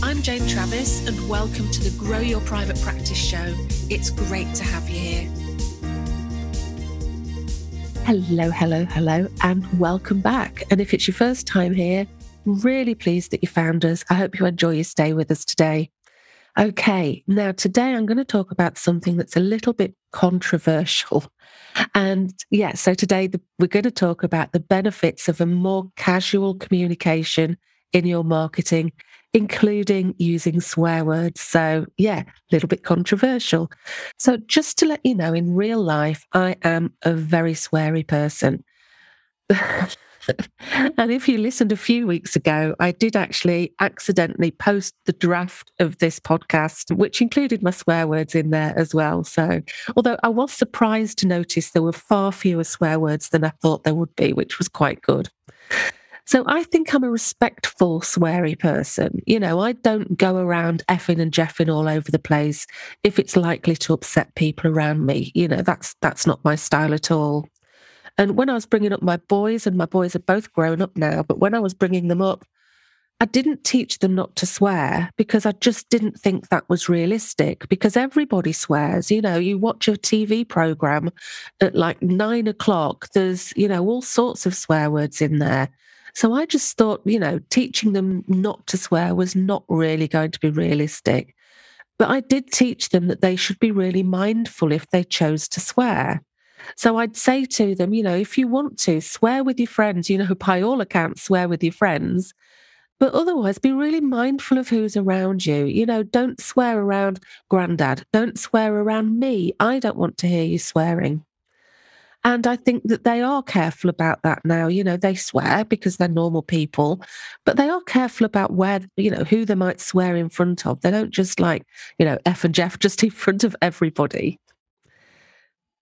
I'm Jane Travis, and welcome to the Grow Your Private Practice Show. It's great to have you here. Hello, hello, hello, and welcome back. And if it's your first time here, really pleased that you found us. I hope you enjoy your stay with us today. Okay, now today I'm going to talk about something that's a little bit controversial. And yeah, so today the, we're going to talk about the benefits of a more casual communication in your marketing, including using swear words. So, yeah, a little bit controversial. So, just to let you know, in real life, I am a very sweary person. and if you listened a few weeks ago, I did actually accidentally post the draft of this podcast, which included my swear words in there as well. So, although I was surprised to notice there were far fewer swear words than I thought there would be, which was quite good. So I think I'm a respectful, sweary person. You know, I don't go around effing and jeffing all over the place if it's likely to upset people around me. You know, that's that's not my style at all. And when I was bringing up my boys, and my boys are both grown up now, but when I was bringing them up, I didn't teach them not to swear because I just didn't think that was realistic because everybody swears. You know, you watch a TV program at like nine o'clock, there's, you know, all sorts of swear words in there. So I just thought, you know, teaching them not to swear was not really going to be realistic. But I did teach them that they should be really mindful if they chose to swear. So I'd say to them, you know, if you want to, swear with your friends, you know, who by all accounts, swear with your friends. But otherwise, be really mindful of who's around you. You know, don't swear around granddad. Don't swear around me. I don't want to hear you swearing. And I think that they are careful about that now. You know, they swear because they're normal people, but they are careful about where, you know, who they might swear in front of. They don't just like, you know, F and Jeff just in front of everybody.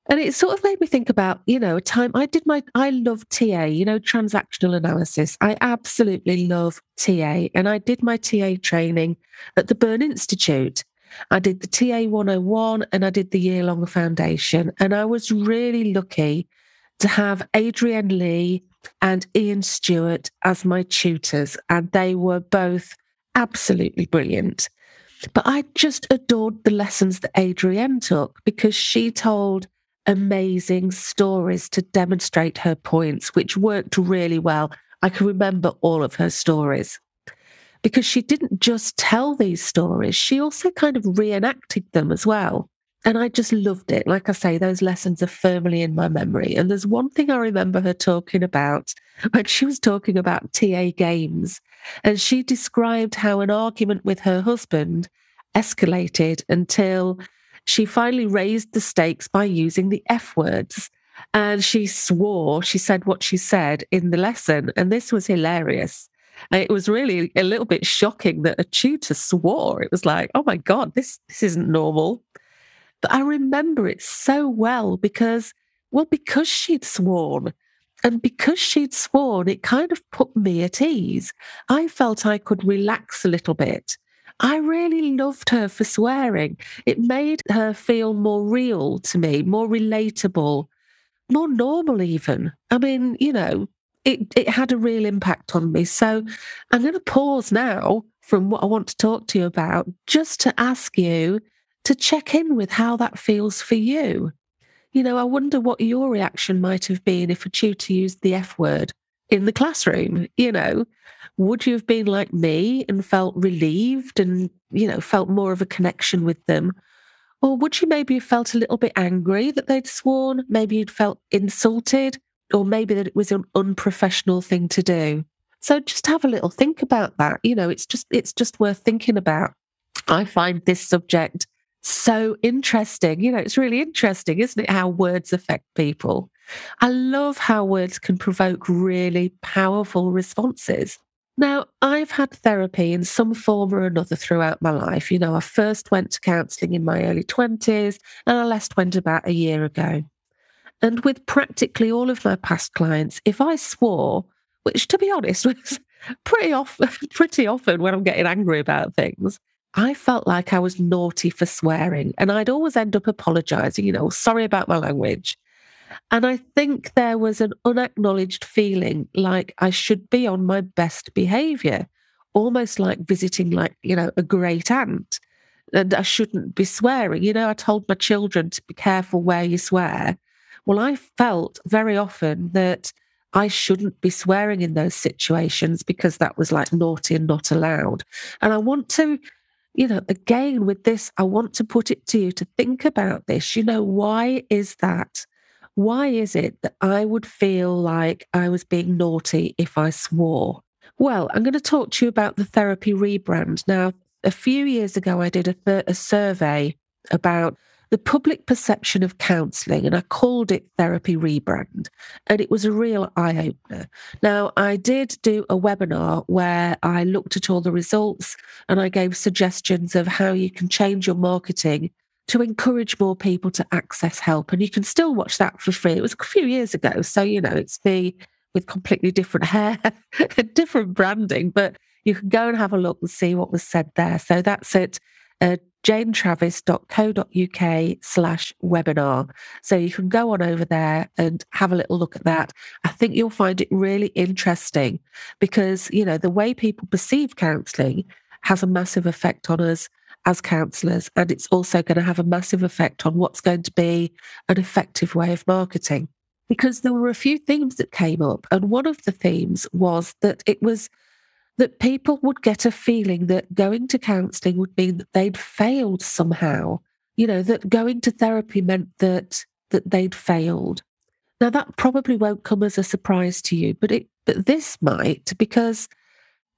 And it sort of made me think about, you know, a time I did my, I love TA, you know, transactional analysis. I absolutely love TA. And I did my TA training at the Berne Institute. I did the TA 101 and I did the year long foundation. And I was really lucky to have Adrienne Lee and Ian Stewart as my tutors. And they were both absolutely brilliant. But I just adored the lessons that Adrienne took because she told amazing stories to demonstrate her points, which worked really well. I can remember all of her stories because she didn't just tell these stories, she also kind of reenacted them as well. And I just loved it. Like I say, those lessons are firmly in my memory. And there's one thing I remember her talking about when she was talking about TA games. And she described how an argument with her husband escalated until she finally raised the stakes by using the F words. And she swore, she said what she said in the lesson. And this was hilarious. It was really a little bit shocking that a tutor swore. It was like, oh my God, this, this isn't normal. But I remember it so well because, well, because she'd sworn. And because she'd sworn, it kind of put me at ease. I felt I could relax a little bit. I really loved her for swearing. It made her feel more real to me, more relatable, more normal, even. I mean, you know, it, it had a real impact on me. So I'm going to pause now from what I want to talk to you about just to ask you to check in with how that feels for you. You know, I wonder what your reaction might have been if a tutor used the F word in the classroom. You know, would you have been like me and felt relieved and, you know, felt more of a connection with them? Or would you maybe have felt a little bit angry that they'd sworn? Maybe you'd felt insulted, or maybe that it was an unprofessional thing to do. So just have a little think about that. You know, it's just it's just worth thinking about. I find this subject so interesting. You know, it's really interesting, isn't it, how words affect people? I love how words can provoke really powerful responses. Now, I've had therapy in some form or another throughout my life. You know, I first went to counselling in my early 20s and I last went about a year ago. And with practically all of my past clients, if I swore, which to be honest was pretty often, pretty often when I'm getting angry about things, I felt like I was naughty for swearing. And I'd always end up apologizing, you know, sorry about my language. And I think there was an unacknowledged feeling like I should be on my best behavior, almost like visiting, like, you know, a great aunt. And I shouldn't be swearing. You know, I told my children to be careful where you swear. Well, I felt very often that I shouldn't be swearing in those situations because that was like naughty and not allowed. And I want to, you know, again with this, I want to put it to you to think about this. You know, why is that? Why is it that I would feel like I was being naughty if I swore? Well, I'm going to talk to you about the therapy rebrand. Now, a few years ago, I did a, a survey about the public perception of counselling, and I called it Therapy Rebrand. And it was a real eye opener. Now, I did do a webinar where I looked at all the results and I gave suggestions of how you can change your marketing to encourage more people to access help. And you can still watch that for free. It was a few years ago. So, you know, it's me with completely different hair, different branding, but you can go and have a look and see what was said there. So that's it. Uh, janetravis.co.uk slash webinar. So you can go on over there and have a little look at that. I think you'll find it really interesting because, you know, the way people perceive counselling has a massive effect on us as counsellors. And it's also going to have a massive effect on what's going to be an effective way of marketing. Because there were a few themes that came up. And one of the themes was that it was that people would get a feeling that going to counselling would mean that they'd failed somehow. You know, that going to therapy meant that that they'd failed. Now that probably won't come as a surprise to you, but it but this might because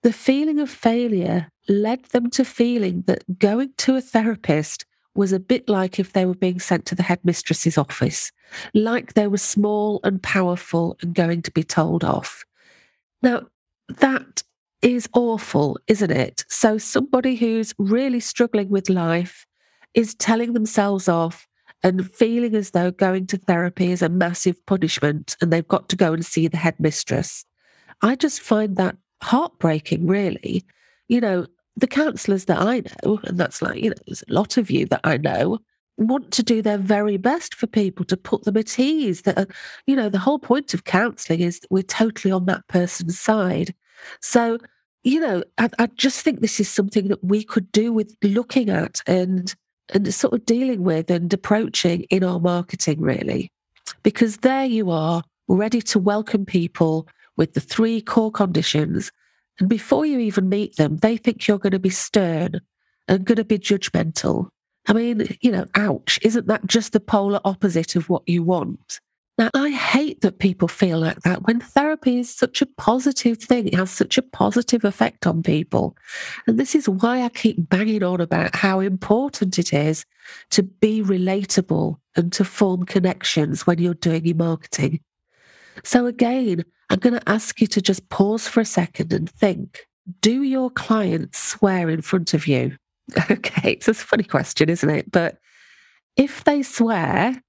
the feeling of failure led them to feeling that going to a therapist was a bit like if they were being sent to the headmistress's office, like they were small and powerful and going to be told off. Now, that is awful, isn't it? So, somebody who's really struggling with life is telling themselves off and feeling as though going to therapy is a massive punishment and they've got to go and see the headmistress. I just find that heartbreaking, really. You know, the counsellors that I know, and that's like, you know, there's a lot of you that I know, want to do their very best for people to put them at ease. That, you know, the whole point of counselling is we're totally on that person's side. So, you know, I, I just think this is something that we could do with looking at and and sort of dealing with and approaching in our marketing, really. Because there you are, ready to welcome people with the three core conditions. And before you even meet them, they think you're going to be stern and going to be judgmental. I mean, you know, ouch, isn't that just the polar opposite of what you want? Now, I hate that people feel like that when therapy is such a positive thing. It has such a positive effect on people. And this is why I keep banging on about how important it is to be relatable and to form connections when you're doing your marketing. So, again, I'm going to ask you to just pause for a second and think do your clients swear in front of you? Okay, it's a funny question, isn't it? But if they swear,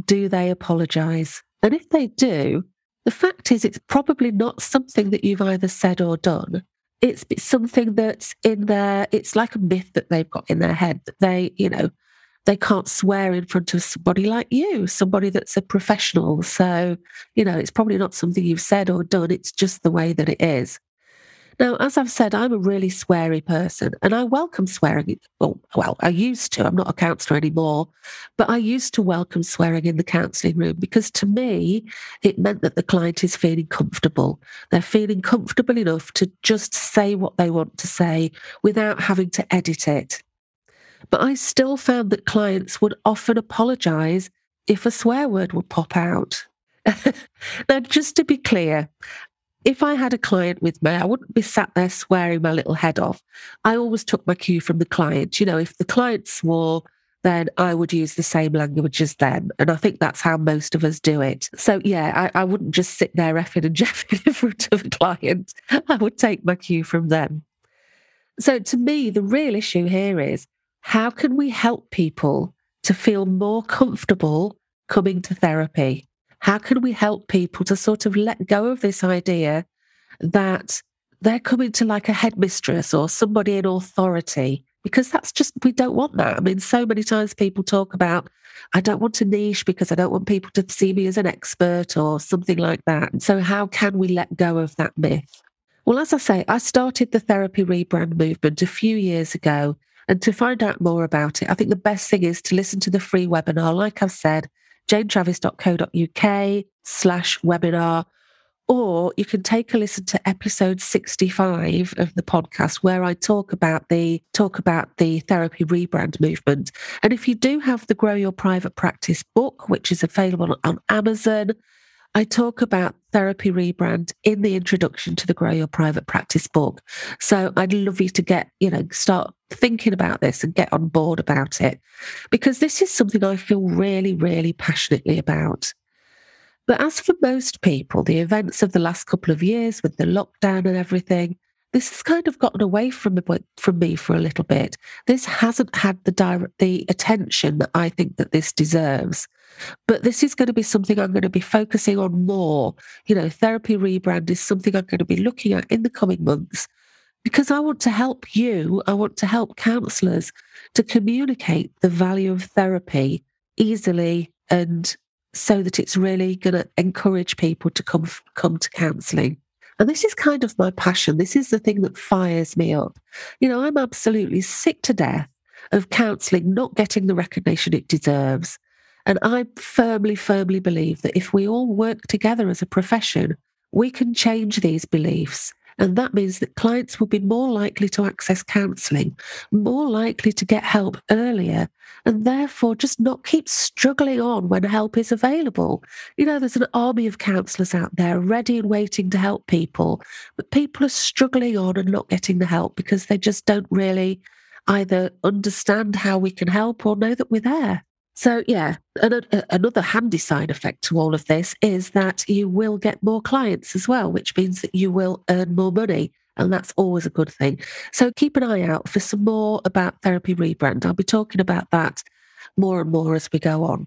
do they apologize? And if they do, the fact is, it's probably not something that you've either said or done. It's something that's in there. It's like a myth that they've got in their head that they, you know, they can't swear in front of somebody like you, somebody that's a professional. So, you know, it's probably not something you've said or done. It's just the way that it is. Now, as I've said, I'm a really sweary person and I welcome swearing. Well, well, I used to. I'm not a counsellor anymore, but I used to welcome swearing in the counselling room because to me, it meant that the client is feeling comfortable. They're feeling comfortable enough to just say what they want to say without having to edit it. But I still found that clients would often apologise if a swear word would pop out. now, just to be clear, if I had a client with me, I wouldn't be sat there swearing my little head off. I always took my cue from the client. You know, if the client swore, then I would use the same language as them. And I think that's how most of us do it. So, yeah, I, I wouldn't just sit there effing and jeffing in front of a client. I would take my cue from them. So, to me, the real issue here is how can we help people to feel more comfortable coming to therapy? How can we help people to sort of let go of this idea that they're coming to like a headmistress or somebody in authority? Because that's just, we don't want that. I mean, so many times people talk about, I don't want a niche because I don't want people to see me as an expert or something like that. So, how can we let go of that myth? Well, as I say, I started the therapy rebrand movement a few years ago. And to find out more about it, I think the best thing is to listen to the free webinar. Like I've said, janetravis.co.uk slash webinar, or you can take a listen to episode 65 of the podcast where I talk about the talk about the therapy rebrand movement. And if you do have the Grow Your Private Practice book, which is available on Amazon, I talk about therapy rebrand in the introduction to the Grow Your Private Practice book. So I'd love you to get, you know, start thinking about this and get on board about it because this is something I feel really, really passionately about. But as for most people, the events of the last couple of years with the lockdown and everything, this has kind of gotten away from me, from me for a little bit. This hasn't had the direct the attention that I think that this deserves. But this is going to be something I'm going to be focusing on more. You know, therapy rebrand is something I'm going to be looking at in the coming months because I want to help you. I want to help counselors to communicate the value of therapy easily and so that it's really going to encourage people to come come to counselling. And this is kind of my passion. This is the thing that fires me up. You know, I'm absolutely sick to death of counselling not getting the recognition it deserves. And I firmly, firmly believe that if we all work together as a profession, we can change these beliefs. And that means that clients will be more likely to access counselling, more likely to get help earlier, and therefore just not keep struggling on when help is available. You know, there's an army of counsellors out there ready and waiting to help people, but people are struggling on and not getting the help because they just don't really either understand how we can help or know that we're there. So, yeah, uh, another handy side effect to all of this is that you will get more clients as well, which means that you will earn more money. And that's always a good thing. So, keep an eye out for some more about therapy rebrand. I'll be talking about that more and more as we go on.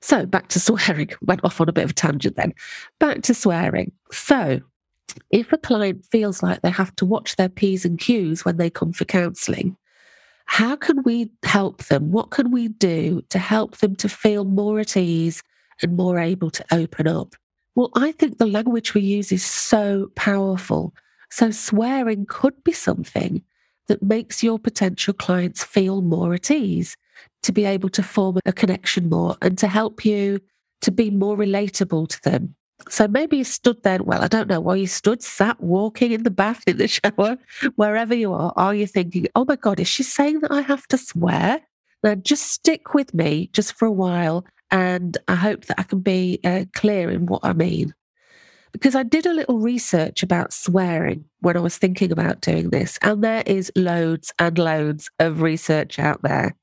So, back to swearing. Went off on a bit of a tangent then. Back to swearing. So, if a client feels like they have to watch their P's and Q's when they come for counselling, how can we help them? What can we do to help them to feel more at ease and more able to open up? Well, I think the language we use is so powerful. So, swearing could be something that makes your potential clients feel more at ease, to be able to form a connection more and to help you to be more relatable to them. So maybe you stood there, well, I don't know, why you stood, sat, walking in the bath, in the shower, wherever you are, are you thinking, oh my God, is she saying that I have to swear? Now just stick with me just for a while. And I hope that I can be uh, clear in what I mean. Because I did a little research about swearing when I was thinking about doing this, and there is loads and loads of research out there.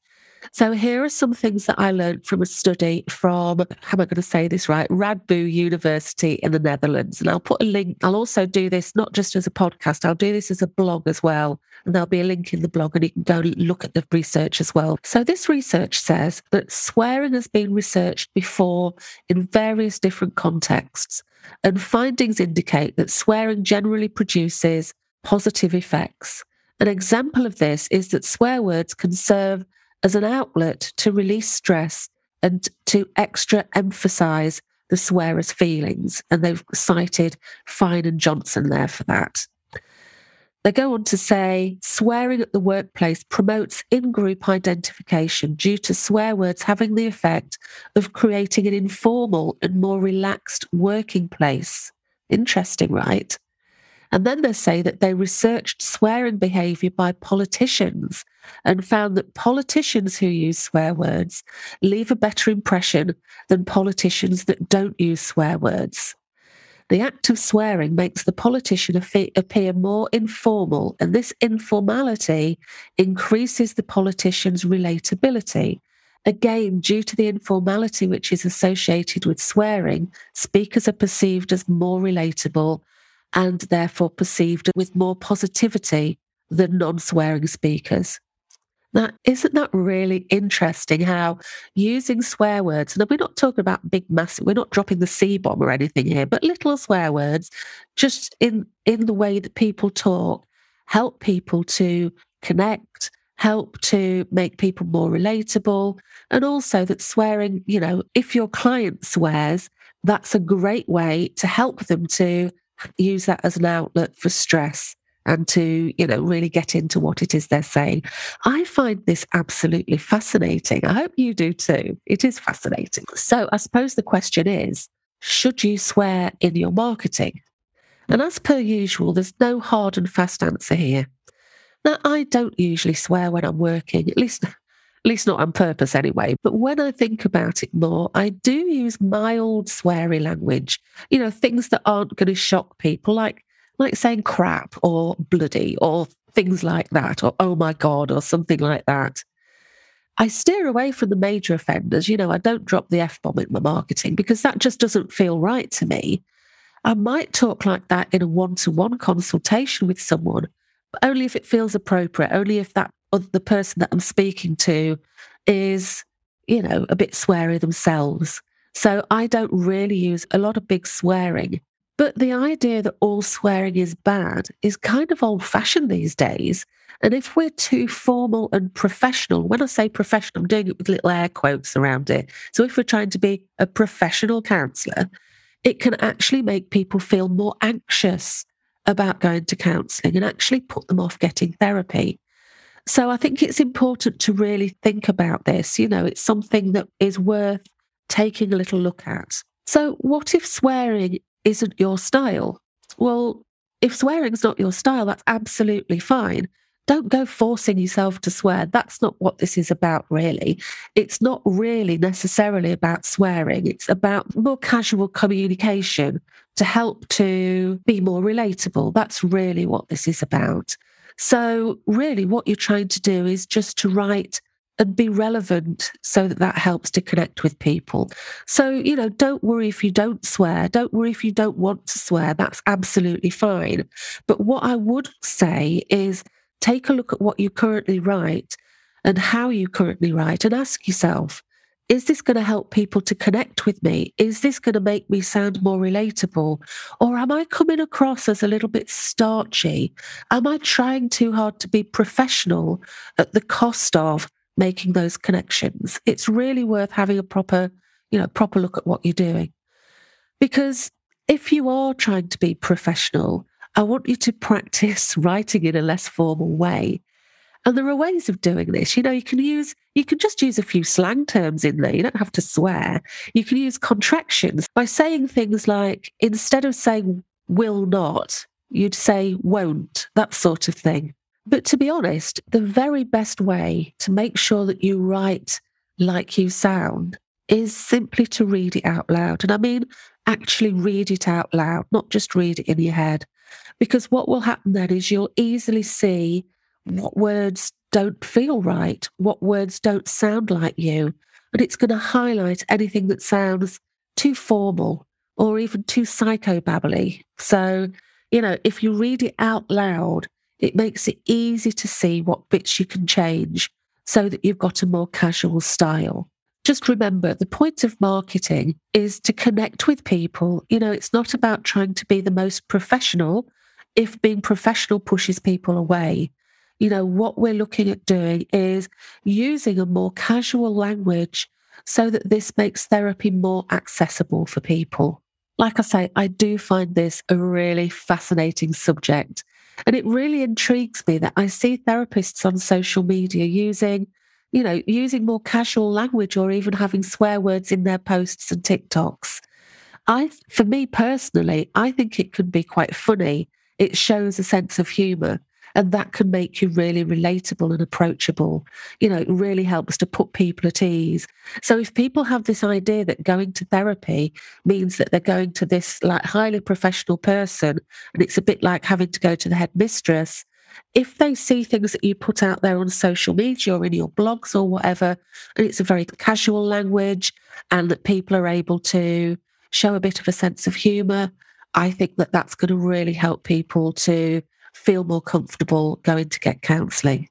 So here are some things that I learned from a study from, how am I going to say this right? Radboud University in the Netherlands. And I'll put a link. I'll also do this not just as a podcast, I'll do this as a blog as well. And there'll be a link in the blog and you can go look at the research as well. So this research says that swearing has been researched before in various different contexts. And findings indicate that swearing generally produces positive effects. An example of this is that swear words can serve as an outlet to release stress and to extra emphasize the swearer's feelings. And they've cited Fine and Johnson there for that. They go on to say swearing at the workplace promotes in group identification due to swear words having the effect of creating an informal and more relaxed working place. Interesting, right? And then they say that they researched swearing behavior by politicians and found that politicians who use swear words leave a better impression than politicians that don't use swear words. The act of swearing makes the politician appear more informal, and this informality increases the politician's relatability. Again, due to the informality which is associated with swearing, speakers are perceived as more relatable and therefore perceived with more positivity than non swearing speakers. Now, isn't that really interesting how using swear words, and we're not talking about big, massive, we're not dropping the C bomb or anything here, but little swear words, just in, in the way that people talk, help people to connect, help to make people more relatable. And also that swearing, you know, if your client swears, that's a great way to help them to use that as an outlet for stress and to, you know, really get into what it is they're saying. I find this absolutely fascinating. I hope you do too. It is fascinating. So I suppose the question is should you swear in your marketing? And as per usual, there's no hard and fast answer here. Now, I don't usually swear when I'm working, at least at least not on purpose anyway. But when I think about it more, I do use mild sweary language, you know, things that aren't going to shock people, like like saying crap or bloody or things like that, or oh my God, or something like that. I steer away from the major offenders. You know, I don't drop the F bomb in my marketing because that just doesn't feel right to me. I might talk like that in a one to one consultation with someone, but only if it feels appropriate, only if that the person that I'm speaking to is, you know, a bit sweary themselves. So I don't really use a lot of big swearing. But the idea that all swearing is bad is kind of old fashioned these days. And if we're too formal and professional, when I say professional, I'm doing it with little air quotes around it. So if we're trying to be a professional counsellor, it can actually make people feel more anxious about going to counselling and actually put them off getting therapy. So I think it's important to really think about this. You know, it's something that is worth taking a little look at. So, what if swearing isn't your style. Well, if swearing's not your style, that's absolutely fine. Don't go forcing yourself to swear. That's not what this is about, really. It's not really necessarily about swearing. It's about more casual communication to help to be more relatable. That's really what this is about. So, really, what you're trying to do is just to write and be relevant so that that helps to connect with people. So, you know, don't worry if you don't swear. Don't worry if you don't want to swear. That's absolutely fine. But what I would say is take a look at what you currently write and how you currently write and ask yourself, is this going to help people to connect with me? Is this going to make me sound more relatable? Or am I coming across as a little bit starchy? Am I trying too hard to be professional at the cost of making those connections. It's really worth having a proper, you know, proper look at what you're doing. Because if you are trying to be professional, I want you to practice writing in a less formal way. And there are ways of doing this. You know, you can use, you can just use a few slang terms in there. You don't have to swear. You can use contractions by saying things like, instead of saying will not, you'd say won't, that sort of thing. But to be honest, the very best way to make sure that you write like you sound is simply to read it out loud. And I mean, actually read it out loud, not just read it in your head. Because what will happen then is you'll easily see what words don't feel right, what words don't sound like you. And it's going to highlight anything that sounds too formal or even too psychobabbly. So, you know, if you read it out loud, it makes it easy to see what bits you can change so that you've got a more casual style. Just remember the point of marketing is to connect with people. You know, it's not about trying to be the most professional if being professional pushes people away. You know, what we're looking at doing is using a more casual language so that this makes therapy more accessible for people. Like I say, I do find this a really fascinating subject. And it really intrigues me that I see therapists on social media using, you know, using more casual language or even having swear words in their posts and TikToks. I, for me personally, I think it can be quite funny. It shows a sense of humor. And that can make you really relatable and approachable. You know, it really helps to put people at ease. So if people have this idea that going to therapy means that they're going to this like highly professional person and it's a bit like having to go to the headmistress, if they see things that you put out there on social media or in your blogs or whatever, and it's a very casual language and that people are able to show a bit of a sense of humor, I think that that's going to really help people to feel more comfortable going to get counseling.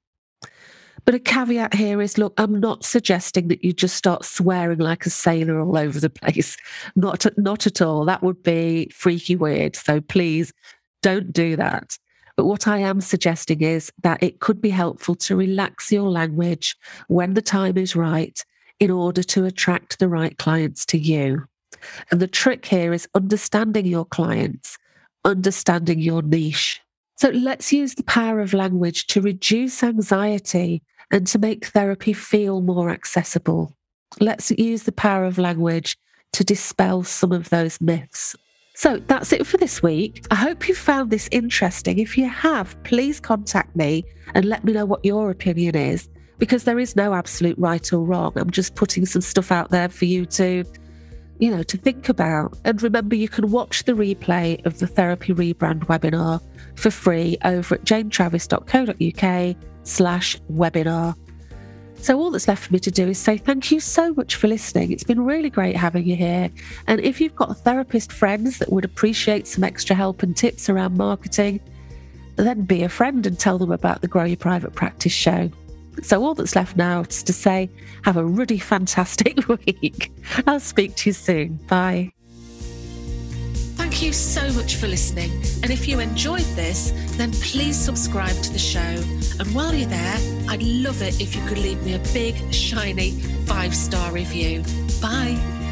But a caveat here is look, I'm not suggesting that you just start swearing like a sailor all over the place. Not, not at all. That would be freaky weird. So please don't do that. But what I am suggesting is that it could be helpful to relax your language when the time is right in order to attract the right clients to you. And the trick here is understanding your clients, understanding your niche. So let's use the power of language to reduce anxiety and to make therapy feel more accessible. Let's use the power of language to dispel some of those myths. So that's it for this week. I hope you found this interesting. If you have, please contact me and let me know what your opinion is because there is no absolute right or wrong. I'm just putting some stuff out there for you to, you know, to think about. And remember, you can watch the replay of the therapy rebrand webinar for free over at janetravis.co.uk slash webinar. So, all that's left for me to do is say thank you so much for listening. It's been really great having you here. And if you've got therapist friends that would appreciate some extra help and tips around marketing, then be a friend and tell them about the Grow Your Private Practice show. So, all that's left now is to say, have a really fantastic week. I'll speak to you soon. Bye. Thank you so much for listening. And if you enjoyed this, then please subscribe to the show. And while you're there, I'd love it if you could leave me a big, shiny five star review. Bye.